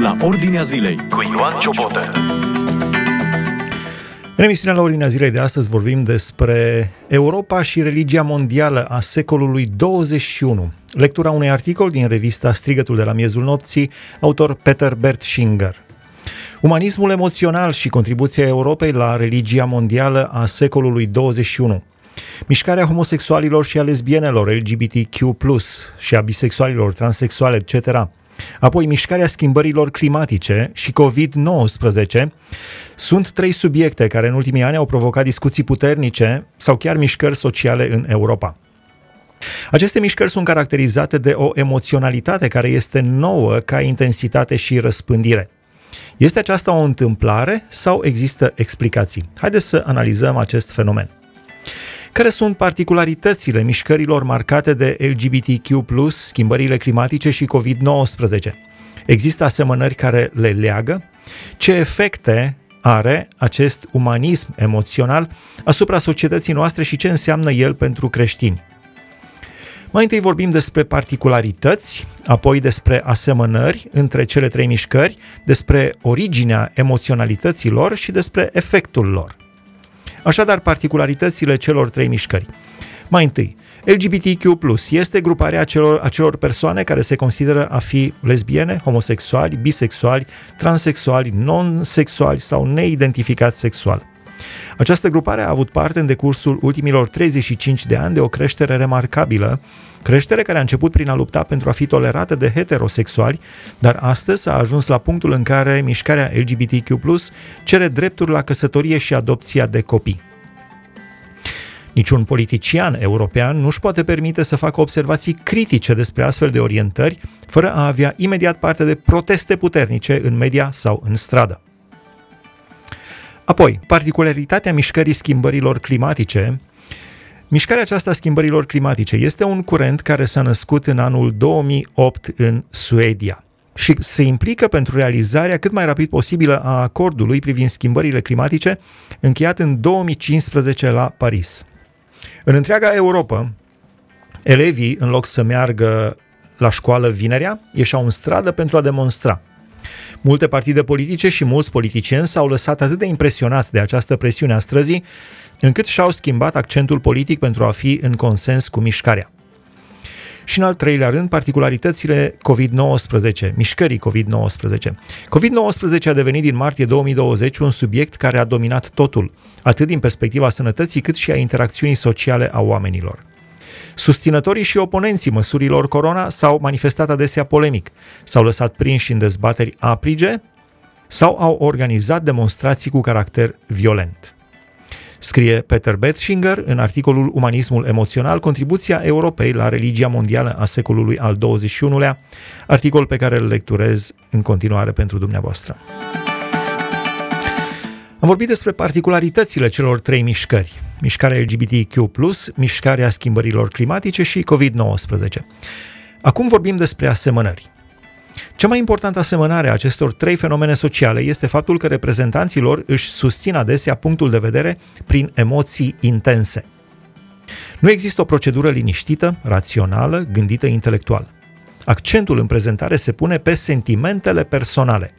la Ordinea Zilei cu Ioan Ciobotă. În emisiunea la Ordinea Zilei de astăzi vorbim despre Europa și religia mondială a secolului 21. Lectura unui articol din revista Strigătul de la miezul nopții, autor Peter Bertschinger. Umanismul emoțional și contribuția Europei la religia mondială a secolului 21. Mișcarea homosexualilor și a lesbienelor, LGBTQ+, și a bisexualilor, transexuale, etc., apoi mișcarea schimbărilor climatice și COVID-19 sunt trei subiecte care în ultimii ani au provocat discuții puternice sau chiar mișcări sociale în Europa. Aceste mișcări sunt caracterizate de o emoționalitate care este nouă ca intensitate și răspândire. Este aceasta o întâmplare sau există explicații? Haideți să analizăm acest fenomen. Care sunt particularitățile mișcărilor marcate de LGBTQ+, schimbările climatice și COVID-19? Există asemănări care le leagă? Ce efecte are acest umanism emoțional asupra societății noastre și ce înseamnă el pentru creștini? Mai întâi vorbim despre particularități, apoi despre asemănări între cele trei mișcări, despre originea emoționalităților și despre efectul lor. Așadar, particularitățile celor trei mișcări. Mai întâi, LGBTQ+, este gruparea acelor, acelor persoane care se consideră a fi lesbiene, homosexuali, bisexuali, transexuali, non-sexuali sau neidentificați sexual. Această grupare a avut parte în decursul ultimilor 35 de ani de o creștere remarcabilă, creștere care a început prin a lupta pentru a fi tolerată de heterosexuali, dar astăzi a ajuns la punctul în care mișcarea LGBTQ+, cere drepturi la căsătorie și adopția de copii. Niciun politician european nu își poate permite să facă observații critice despre astfel de orientări, fără a avea imediat parte de proteste puternice în media sau în stradă. Apoi, particularitatea mișcării schimbărilor climatice Mișcarea aceasta a schimbărilor climatice este un curent care s-a născut în anul 2008 în Suedia și se implică pentru realizarea cât mai rapid posibilă a acordului privind schimbările climatice încheiat în 2015 la Paris. În întreaga Europa, elevii, în loc să meargă la școală vinerea, ieșeau în stradă pentru a demonstra. Multe partide politice și mulți politicieni s-au lăsat atât de impresionați de această presiune a străzii, încât și-au schimbat accentul politic pentru a fi în consens cu mișcarea. Și în al treilea rând, particularitățile COVID-19, mișcării COVID-19. COVID-19 a devenit din martie 2020 un subiect care a dominat totul, atât din perspectiva sănătății cât și a interacțiunii sociale a oamenilor. Susținătorii și oponenții măsurilor corona s-au manifestat adesea polemic, s-au lăsat prinși în dezbateri aprige sau au organizat demonstrații cu caracter violent. Scrie Peter Bettschinger în articolul Umanismul emoțional, contribuția Europei la religia mondială a secolului al XXI-lea, articol pe care îl lecturez în continuare pentru dumneavoastră. Am vorbit despre particularitățile celor trei mișcări, mișcarea LGBTQ+, mișcarea schimbărilor climatice și COVID-19. Acum vorbim despre asemănări. Cea mai importantă asemănare a acestor trei fenomene sociale este faptul că reprezentanții lor își susțin adesea punctul de vedere prin emoții intense. Nu există o procedură liniștită, rațională, gândită intelectual. Accentul în prezentare se pune pe sentimentele personale –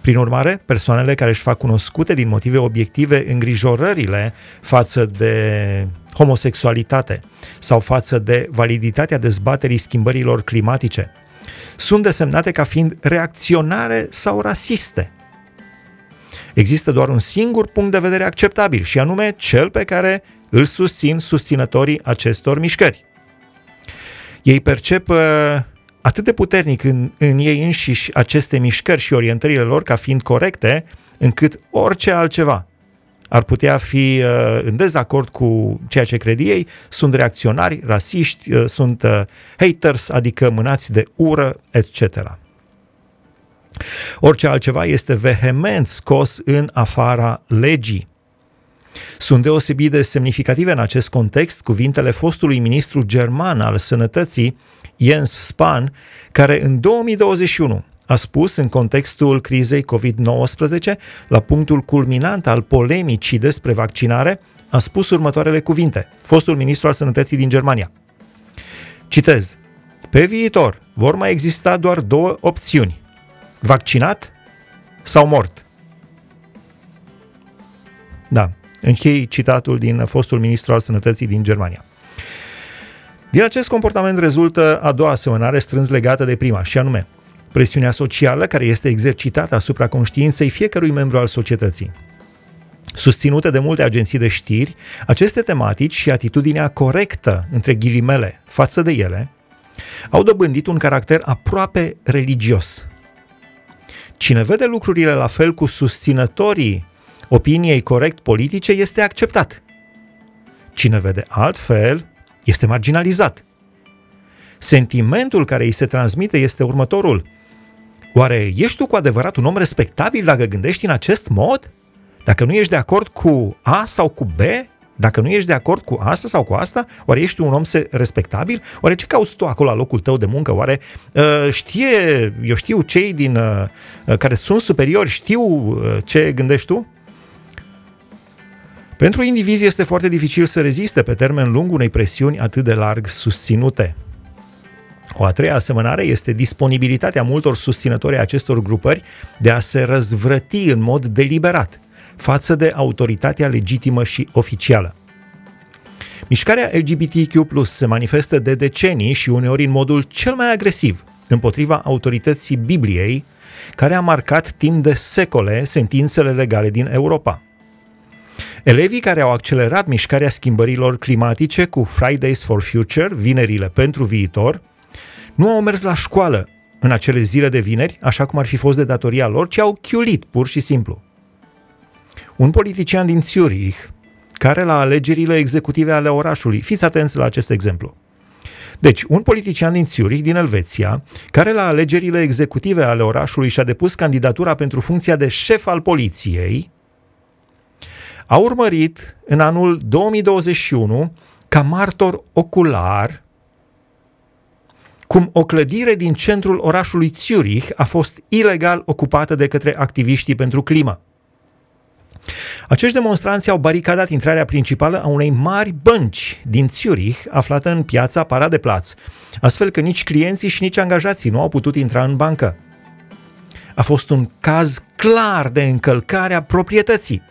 prin urmare, persoanele care își fac cunoscute din motive obiective îngrijorările față de homosexualitate sau față de validitatea dezbaterii schimbărilor climatice sunt desemnate ca fiind reacționare sau rasiste. Există doar un singur punct de vedere acceptabil și anume cel pe care îl susțin susținătorii acestor mișcări. Ei percep uh, atât de puternic în, în ei înșiși aceste mișcări și orientările lor ca fiind corecte, încât orice altceva ar putea fi uh, în dezacord cu ceea ce cred ei, sunt reacționari, rasiști, uh, sunt uh, haters, adică mânați de ură, etc. Orice altceva este vehement scos în afara legii. Sunt deosebit de semnificative în acest context cuvintele fostului ministru german al sănătății, Jens Spahn, care în 2021 a spus în contextul crizei COVID-19, la punctul culminant al polemicii despre vaccinare, a spus următoarele cuvinte, fostul ministru al sănătății din Germania. Citez. Pe viitor vor mai exista doar două opțiuni. Vaccinat sau mort? Da, închei citatul din fostul ministru al sănătății din Germania. Din acest comportament rezultă a doua asemănare strâns legată de prima, și anume presiunea socială care este exercitată asupra conștiinței fiecărui membru al societății. Susținute de multe agenții de știri, aceste tematici și atitudinea corectă, între ghilimele, față de ele, au dobândit un caracter aproape religios. Cine vede lucrurile la fel cu susținătorii opiniei corect politice este acceptat. Cine vede altfel este marginalizat. Sentimentul care îi se transmite este următorul. Oare ești tu cu adevărat un om respectabil dacă gândești în acest mod? Dacă nu ești de acord cu A sau cu B, dacă nu ești de acord cu asta sau cu asta, oare ești un om respectabil? Oare ce cauți tu acolo la locul tău de muncă? Oare uh, știe, eu știu, cei din uh, uh care sunt superiori, știu uh, ce gândești tu? Pentru indivizi este foarte dificil să reziste pe termen lung unei presiuni atât de larg susținute. O a treia asemănare este disponibilitatea multor susținători acestor grupări de a se răzvrăti în mod deliberat față de autoritatea legitimă și oficială. Mișcarea LGBTQ+, se manifestă de decenii și uneori în modul cel mai agresiv împotriva autorității Bibliei, care a marcat timp de secole sentințele legale din Europa. Elevii care au accelerat mișcarea schimbărilor climatice cu Fridays for Future, vinerile pentru viitor, nu au mers la școală în acele zile de vineri, așa cum ar fi fost de datoria lor, ci au chiulit pur și simplu. Un politician din Zurich, care la alegerile executive ale orașului, fiți atenți la acest exemplu, deci, un politician din Zurich, din Elveția, care la alegerile executive ale orașului și-a depus candidatura pentru funcția de șef al poliției, a urmărit în anul 2021 ca martor ocular cum o clădire din centrul orașului Zurich a fost ilegal ocupată de către activiștii pentru climă. Acești demonstranți au baricadat intrarea principală a unei mari bănci din Zurich, aflată în piața Paradeplatz, astfel că nici clienții și nici angajații nu au putut intra în bancă. A fost un caz clar de încălcare a proprietății.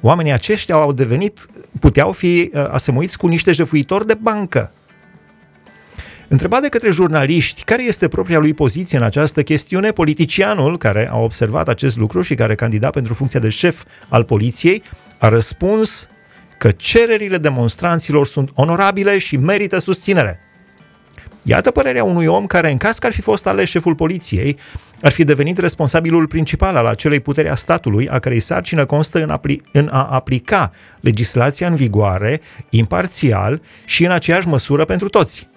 Oamenii aceștia au devenit, puteau fi uh, asemuiți cu niște jefuitori de bancă. Întrebat de către jurnaliști care este propria lui poziție în această chestiune, politicianul care a observat acest lucru și care candida pentru funcția de șef al poliției a răspuns că cererile demonstranților sunt onorabile și merită susținere. Iată părerea unui om care, în caz că ar fi fost ales șeful poliției, ar fi devenit responsabilul principal al acelei puteri a statului, a cărei sarcină constă în, apli- în a aplica legislația în vigoare, imparțial și în aceeași măsură pentru toți.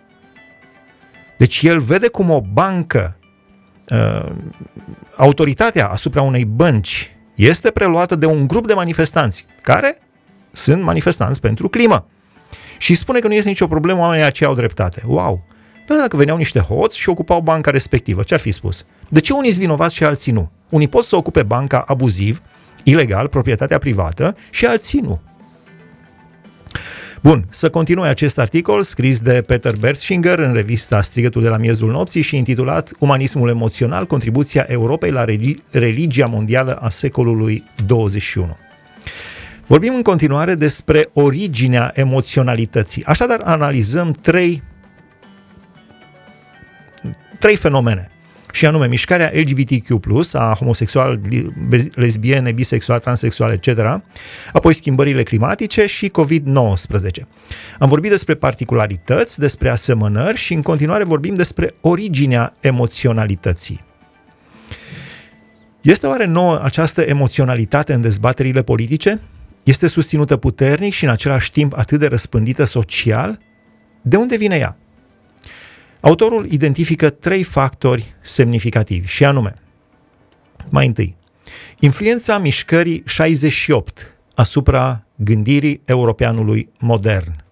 Deci el vede cum o bancă, uh, autoritatea asupra unei bănci este preluată de un grup de manifestanți care sunt manifestanți pentru climă. Și spune că nu este nicio problemă, oamenii aceia au dreptate. Wow! Dar dacă veneau niște hoți și ocupau banca respectivă, ce ar fi spus? De ce unii sunt vinovați și alții nu? Unii pot să ocupe banca abuziv, ilegal, proprietatea privată și alții nu. Bun, să continui acest articol scris de Peter Bertschinger în revista Strigătul de la miezul nopții și intitulat Umanismul emoțional, contribuția Europei la religia mondială a secolului 21. Vorbim în continuare despre originea emoționalității. Așadar, analizăm trei, trei fenomene și anume mișcarea LGBTQ+, a homosexual, lesbiene, bisexual, transexual, etc., apoi schimbările climatice și COVID-19. Am vorbit despre particularități, despre asemănări și în continuare vorbim despre originea emoționalității. Este oare nouă această emoționalitate în dezbaterile politice? Este susținută puternic și în același timp atât de răspândită social? De unde vine ea? Autorul identifică trei factori semnificativi și anume, mai întâi, influența mișcării 68 asupra gândirii europeanului modern.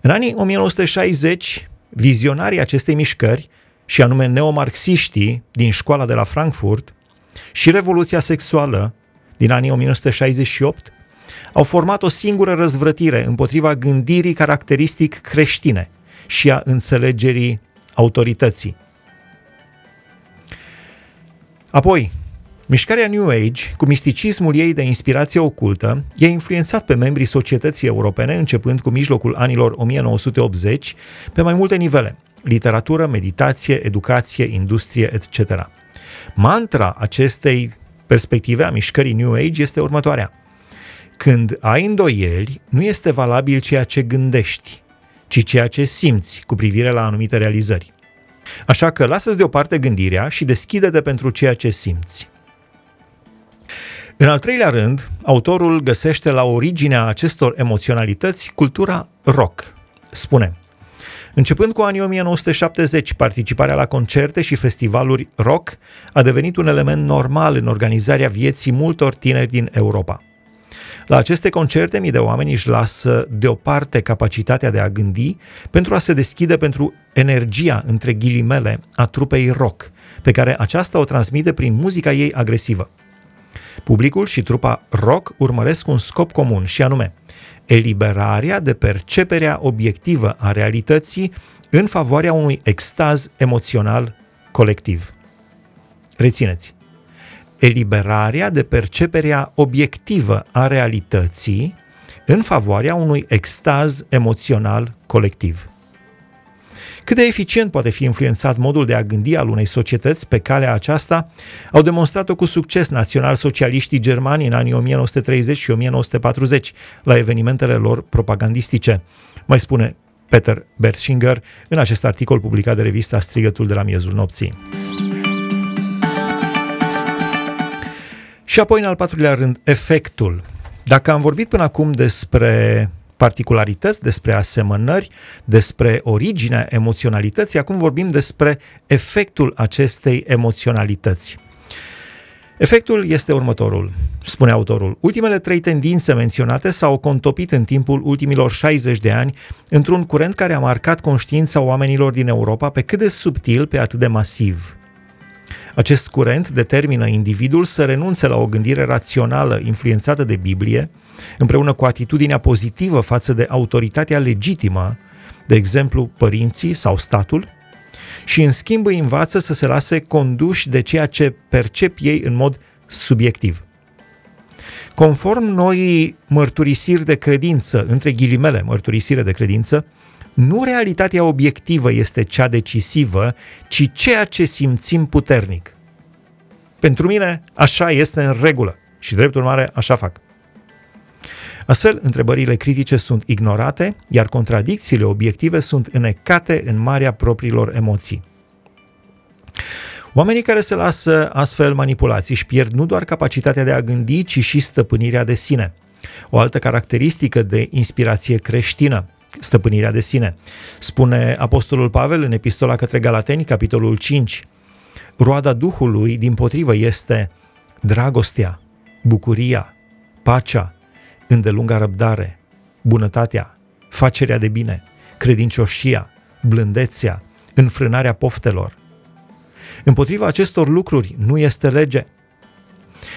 În anii 1960, vizionarii acestei mișcări, și anume neomarxiștii din școala de la Frankfurt și Revoluția sexuală din anii 1968, au format o singură răzvrătire împotriva gândirii caracteristic creștine – și a înțelegerii autorității. Apoi, Mișcarea New Age, cu misticismul ei de inspirație ocultă, i-a influențat pe membrii societății europene începând cu mijlocul anilor 1980 pe mai multe nivele, literatură, meditație, educație, industrie, etc. Mantra acestei perspective a mișcării New Age este următoarea. Când ai îndoieli, nu este valabil ceea ce gândești, ci ceea ce simți cu privire la anumite realizări. Așa că lasă-ți deoparte gândirea și deschide-te pentru ceea ce simți. În al treilea rând, autorul găsește la originea acestor emoționalități cultura rock. Spune, Începând cu anii 1970, participarea la concerte și festivaluri rock a devenit un element normal în organizarea vieții multor tineri din Europa. La aceste concerte, mii de oameni își lasă deoparte capacitatea de a gândi pentru a se deschide pentru energia, între ghilimele, a trupei rock, pe care aceasta o transmite prin muzica ei agresivă. Publicul și trupa rock urmăresc un scop comun și anume eliberarea de perceperea obiectivă a realității în favoarea unui extaz emoțional colectiv. Rețineți! Eliberarea de perceperea obiectivă a realității în favoarea unui extaz emoțional colectiv. Cât de eficient poate fi influențat modul de a gândi al unei societăți pe calea aceasta, au demonstrat-o cu succes național-socialiștii germani în anii 1930 și 1940 la evenimentele lor propagandistice. Mai spune Peter Bertschinger în acest articol publicat de revista Strigătul de la miezul nopții. Și apoi, în al patrulea rând, efectul. Dacă am vorbit până acum despre particularități, despre asemănări, despre originea emoționalității, acum vorbim despre efectul acestei emoționalități. Efectul este următorul, spune autorul. Ultimele trei tendințe menționate s-au contopit în timpul ultimilor 60 de ani într-un curent care a marcat conștiința oamenilor din Europa pe cât de subtil, pe atât de masiv. Acest curent determină individul să renunțe la o gândire rațională influențată de Biblie, împreună cu atitudinea pozitivă față de autoritatea legitimă, de exemplu părinții sau statul, și în schimb îi învață să se lase conduși de ceea ce percep ei în mod subiectiv. Conform noii mărturisiri de credință, între ghilimele mărturisire de credință, nu realitatea obiectivă este cea decisivă, ci ceea ce simțim puternic. Pentru mine, așa este în regulă și, drept urmare, așa fac. Astfel, întrebările critice sunt ignorate, iar contradicțiile obiective sunt înecate în marea propriilor emoții. Oamenii care se lasă astfel manipulați își pierd nu doar capacitatea de a gândi, ci și stăpânirea de sine. O altă caracteristică de inspirație creștină stăpânirea de sine. Spune Apostolul Pavel în Epistola către Galateni, capitolul 5. Roada Duhului, din potrivă, este dragostea, bucuria, pacea, îndelunga răbdare, bunătatea, facerea de bine, credincioșia, blândețea, înfrânarea poftelor. Împotriva acestor lucruri nu este lege,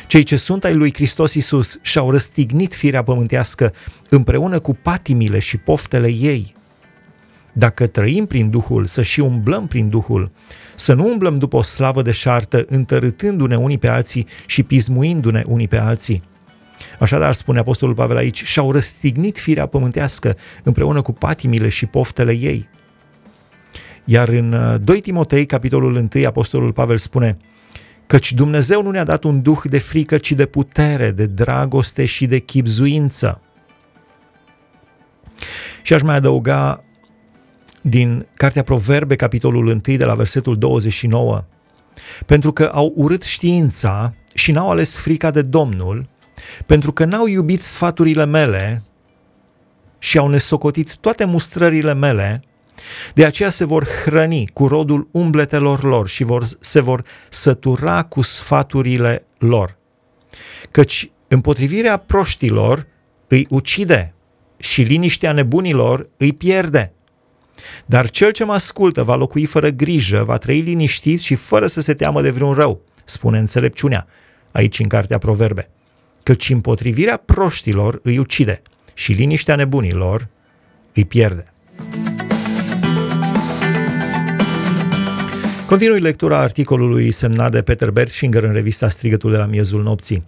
cei ce sunt ai lui Hristos Iisus și-au răstignit firea pământească împreună cu patimile și poftele ei. Dacă trăim prin Duhul, să și umblăm prin Duhul, să nu umblăm după o slavă de șartă, întărâtându-ne unii pe alții și pismuindu-ne unii pe alții. Așadar, spune Apostolul Pavel aici, și-au răstignit firea pământească împreună cu patimile și poftele ei. Iar în 2 uh, Timotei, capitolul 1, Apostolul Pavel spune – Căci Dumnezeu nu ne-a dat un duh de frică, ci de putere, de dragoste și de chipzuință. Și aș mai adăuga din Cartea Proverbe, capitolul 1, de la versetul 29, pentru că au urât știința și n-au ales frica de Domnul, pentru că n-au iubit sfaturile mele și au nesocotit toate mustrările mele, de aceea se vor hrăni cu rodul umbletelor lor și vor, se vor sătura cu sfaturile lor. Căci împotrivirea proștilor îi ucide și liniștea nebunilor îi pierde. Dar cel ce mă ascultă va locui fără grijă, va trăi liniștit și fără să se teamă de vreun rău, spune înțelepciunea, aici în Cartea Proverbe. Căci împotrivirea proștilor îi ucide și liniștea nebunilor îi pierde. Continui lectura articolului semnat de Peter Bertschinger în revista Strigătul de la miezul nopții.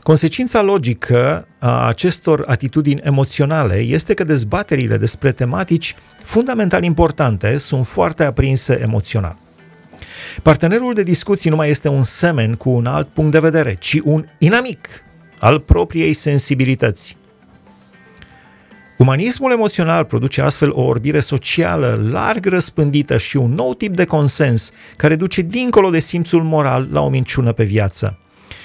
Consecința logică a acestor atitudini emoționale este că dezbaterile despre tematici fundamental importante sunt foarte aprinse emoțional. Partenerul de discuții nu mai este un semen cu un alt punct de vedere, ci un inamic al propriei sensibilități. Umanismul emoțional produce astfel o orbire socială larg răspândită și un nou tip de consens care duce dincolo de simțul moral la o minciună pe viață.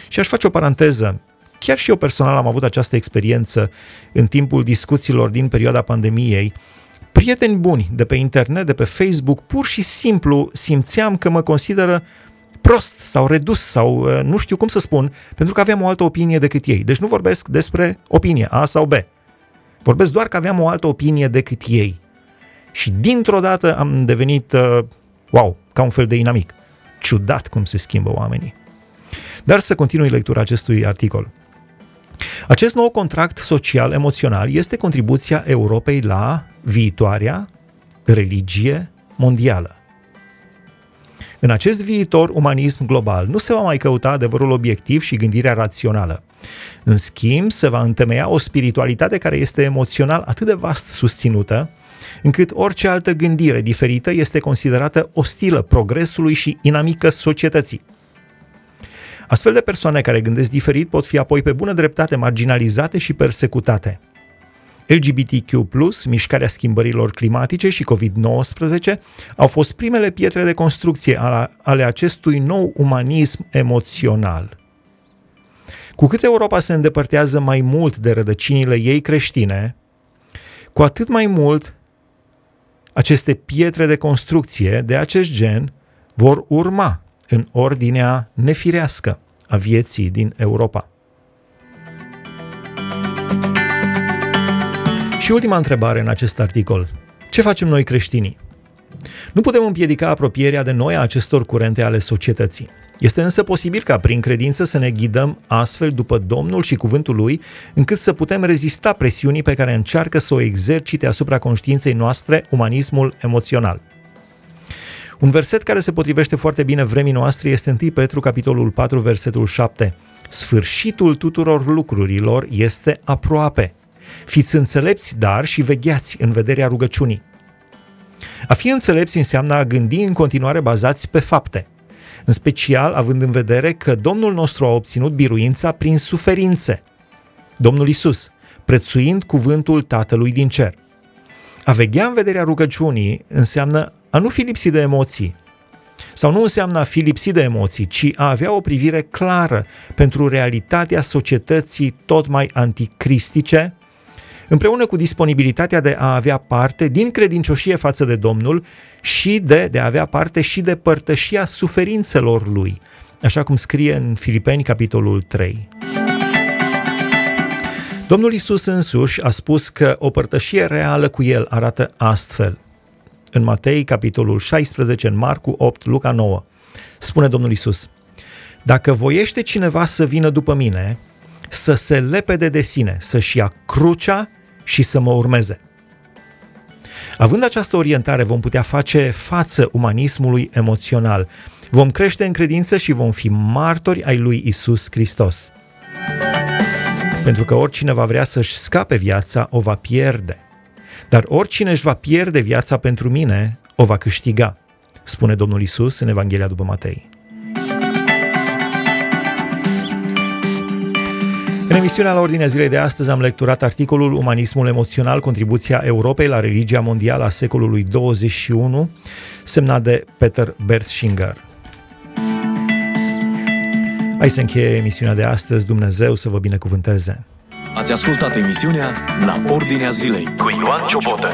Și aș face o paranteză. Chiar și eu personal am avut această experiență în timpul discuțiilor din perioada pandemiei. Prieteni buni de pe internet, de pe Facebook, pur și simplu simțeam că mă consideră prost sau redus sau uh, nu știu cum să spun, pentru că aveam o altă opinie decât ei. Deci nu vorbesc despre opinie A sau B Vorbesc doar că aveam o altă opinie decât ei. Și dintr-o dată am devenit, uh, wow, ca un fel de inamic. Ciudat cum se schimbă oamenii. Dar să continui lectura acestui articol. Acest nou contract social emoțional este contribuția Europei la viitoarea religie mondială. În acest viitor umanism global nu se va mai căuta adevărul obiectiv și gândirea rațională. În schimb, se va întemeia o spiritualitate care este emoțional atât de vast susținută, încât orice altă gândire diferită este considerată ostilă progresului și inamică societății. Astfel de persoane care gândesc diferit pot fi apoi pe bună dreptate marginalizate și persecutate. LGBTQ+, mișcarea schimbărilor climatice și COVID-19 au fost primele pietre de construcție ale acestui nou umanism emoțional – cu cât Europa se îndepărtează mai mult de rădăcinile ei creștine, cu atât mai mult aceste pietre de construcție de acest gen vor urma în ordinea nefirească a vieții din Europa. Și ultima întrebare în acest articol. Ce facem noi creștinii? Nu putem împiedica apropierea de noi a acestor curente ale societății. Este însă posibil ca prin credință să ne ghidăm astfel după Domnul și cuvântul Lui, încât să putem rezista presiunii pe care încearcă să o exercite asupra conștiinței noastre umanismul emoțional. Un verset care se potrivește foarte bine vremii noastre este 1 Petru, capitolul 4, versetul 7. Sfârșitul tuturor lucrurilor este aproape. Fiți înțelepți, dar și vegheați în vederea rugăciunii. A fi înțelepți înseamnă a gândi în continuare bazați pe fapte – în special având în vedere că Domnul nostru a obținut biruința prin suferințe. Domnul Isus, prețuind cuvântul Tatălui din cer. A veghea în vederea rugăciunii înseamnă a nu fi lipsit de emoții, sau nu înseamnă a fi lipsit de emoții, ci a avea o privire clară pentru realitatea societății tot mai anticristice, împreună cu disponibilitatea de a avea parte din credincioșie față de Domnul și de, de a avea parte și de părtășia suferințelor lui, așa cum scrie în Filipeni, capitolul 3. Domnul Isus însuși a spus că o părtășie reală cu el arată astfel. În Matei, capitolul 16, în Marcu 8, Luca 9, spune Domnul Isus, Dacă voiește cineva să vină după mine, să se lepede de sine, să-și ia crucea și să mă urmeze. Având această orientare, vom putea face față umanismului emoțional. Vom crește în credință și vom fi martori ai lui Isus Hristos. Pentru că oricine va vrea să-și scape viața, o va pierde. Dar oricine își va pierde viața pentru mine, o va câștiga, spune Domnul Isus în Evanghelia după Matei. În emisiunea la ordinea zilei de astăzi am lecturat articolul Umanismul emoțional, contribuția Europei la religia mondială a secolului 21, semnat de Peter Bertschinger. Hai să încheie emisiunea de astăzi, Dumnezeu să vă binecuvânteze! Ați ascultat emisiunea La Ordinea Zilei cu Ioan Ciobotă.